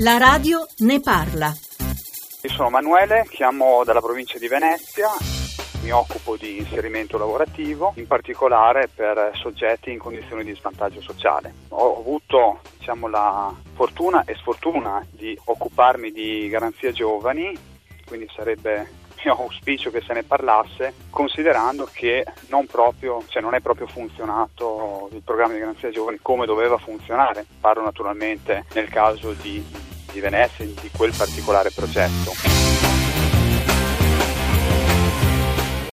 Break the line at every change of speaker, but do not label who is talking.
La radio ne parla.
Io sono Manuele, chiamo dalla provincia di Venezia, mi occupo di inserimento lavorativo, in particolare per soggetti in condizioni di svantaggio sociale. Ho avuto diciamo, la fortuna e sfortuna di occuparmi di garanzia giovani, quindi sarebbe mio auspicio che se ne parlasse, considerando che non, proprio, cioè non è proprio funzionato il programma di garanzia giovani come doveva funzionare. Parlo naturalmente nel caso di, di Venezia, di quel particolare progetto.